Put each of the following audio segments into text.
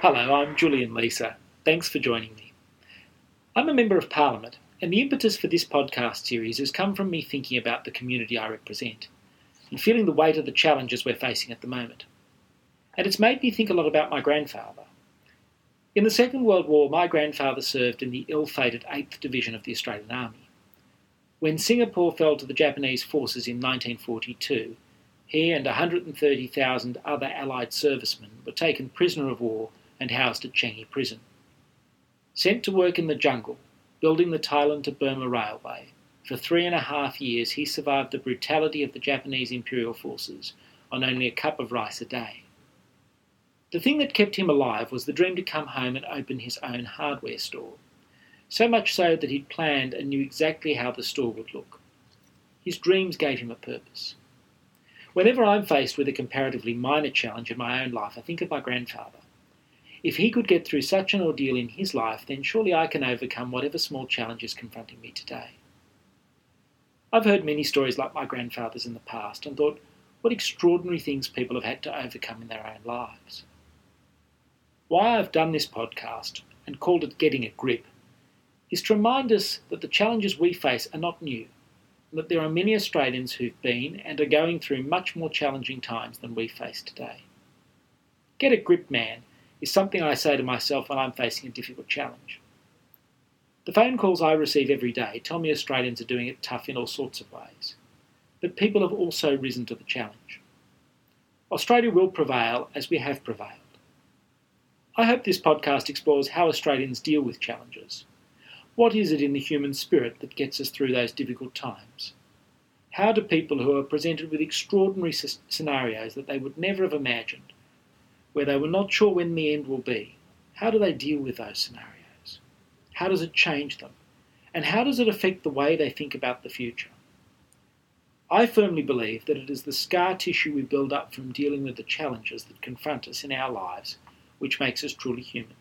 Hello, I'm Julian Leeser. Thanks for joining me. I'm a Member of Parliament, and the impetus for this podcast series has come from me thinking about the community I represent and feeling the weight of the challenges we're facing at the moment. And it's made me think a lot about my grandfather. In the Second World War, my grandfather served in the ill fated 8th Division of the Australian Army. When Singapore fell to the Japanese forces in 1942, he and 130,000 other Allied servicemen were taken prisoner of war and housed at Changi Prison. Sent to work in the jungle, building the Thailand to Burma Railway, for three and a half years he survived the brutality of the Japanese Imperial forces on only a cup of rice a day. The thing that kept him alive was the dream to come home and open his own hardware store, so much so that he'd planned and knew exactly how the store would look. His dreams gave him a purpose. Whenever I'm faced with a comparatively minor challenge in my own life, I think of my grandfather. If he could get through such an ordeal in his life, then surely I can overcome whatever small challenge is confronting me today. I've heard many stories like my grandfather's in the past and thought what extraordinary things people have had to overcome in their own lives. Why I've done this podcast and called it Getting a Grip is to remind us that the challenges we face are not new, and that there are many Australians who've been and are going through much more challenging times than we face today. Get a grip, man, is something I say to myself when I'm facing a difficult challenge. The phone calls I receive every day tell me Australians are doing it tough in all sorts of ways, but people have also risen to the challenge. Australia will prevail as we have prevailed. I hope this podcast explores how Australians deal with challenges. What is it in the human spirit that gets us through those difficult times? How do people who are presented with extraordinary scenarios that they would never have imagined where they were not sure when the end will be, how do they deal with those scenarios? How does it change them? And how does it affect the way they think about the future? I firmly believe that it is the scar tissue we build up from dealing with the challenges that confront us in our lives which makes us truly human.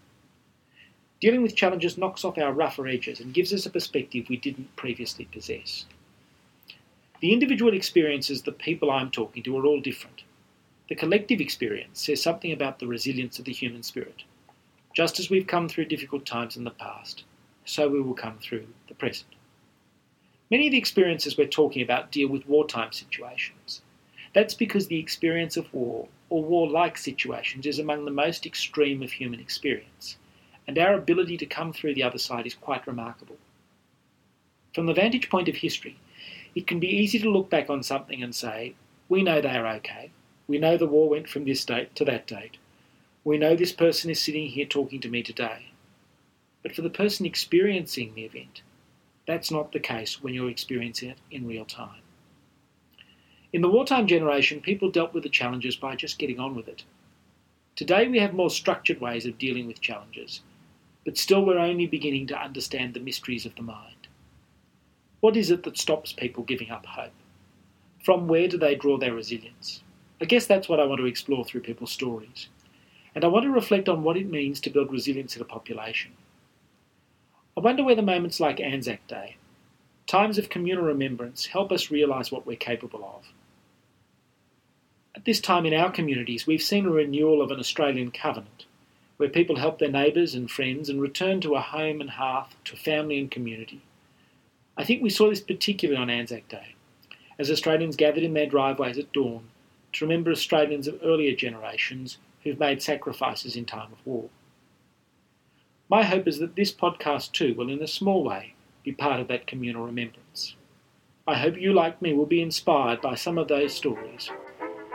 Dealing with challenges knocks off our rougher edges and gives us a perspective we didn't previously possess. The individual experiences that people I'm talking to are all different, the collective experience says something about the resilience of the human spirit. Just as we've come through difficult times in the past, so we will come through the present. Many of the experiences we're talking about deal with wartime situations. That's because the experience of war, or war like situations, is among the most extreme of human experience, and our ability to come through the other side is quite remarkable. From the vantage point of history, it can be easy to look back on something and say, we know they are okay, we know the war went from this date to that date. We know this person is sitting here talking to me today. But for the person experiencing the event, that's not the case when you're experiencing it in real time. In the wartime generation, people dealt with the challenges by just getting on with it. Today, we have more structured ways of dealing with challenges, but still, we're only beginning to understand the mysteries of the mind. What is it that stops people giving up hope? From where do they draw their resilience? I guess that's what I want to explore through people's stories. And I want to reflect on what it means to build resilience in a population. I wonder whether moments like Anzac Day, times of communal remembrance, help us realise what we're capable of. At this time in our communities, we've seen a renewal of an Australian covenant, where people help their neighbours and friends and return to a home and hearth, to family and community. I think we saw this particularly on Anzac Day, as Australians gathered in their driveways at dawn to remember Australians of earlier generations who've made sacrifices in time of war. My hope is that this podcast too will, in a small way, be part of that communal remembrance. I hope you, like me, will be inspired by some of those stories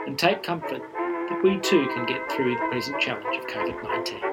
and take comfort that we too can get through the present challenge of COVID 19.